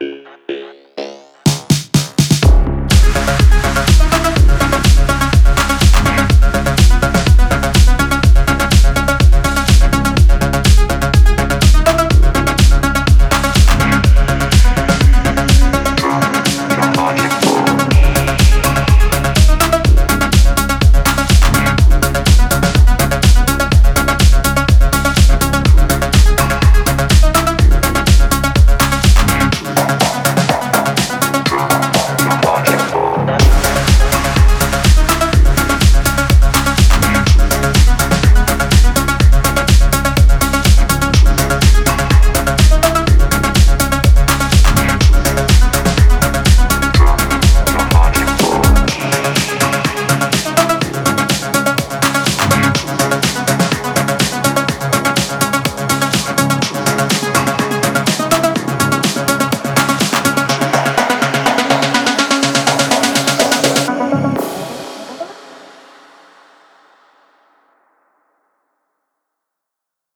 Bye.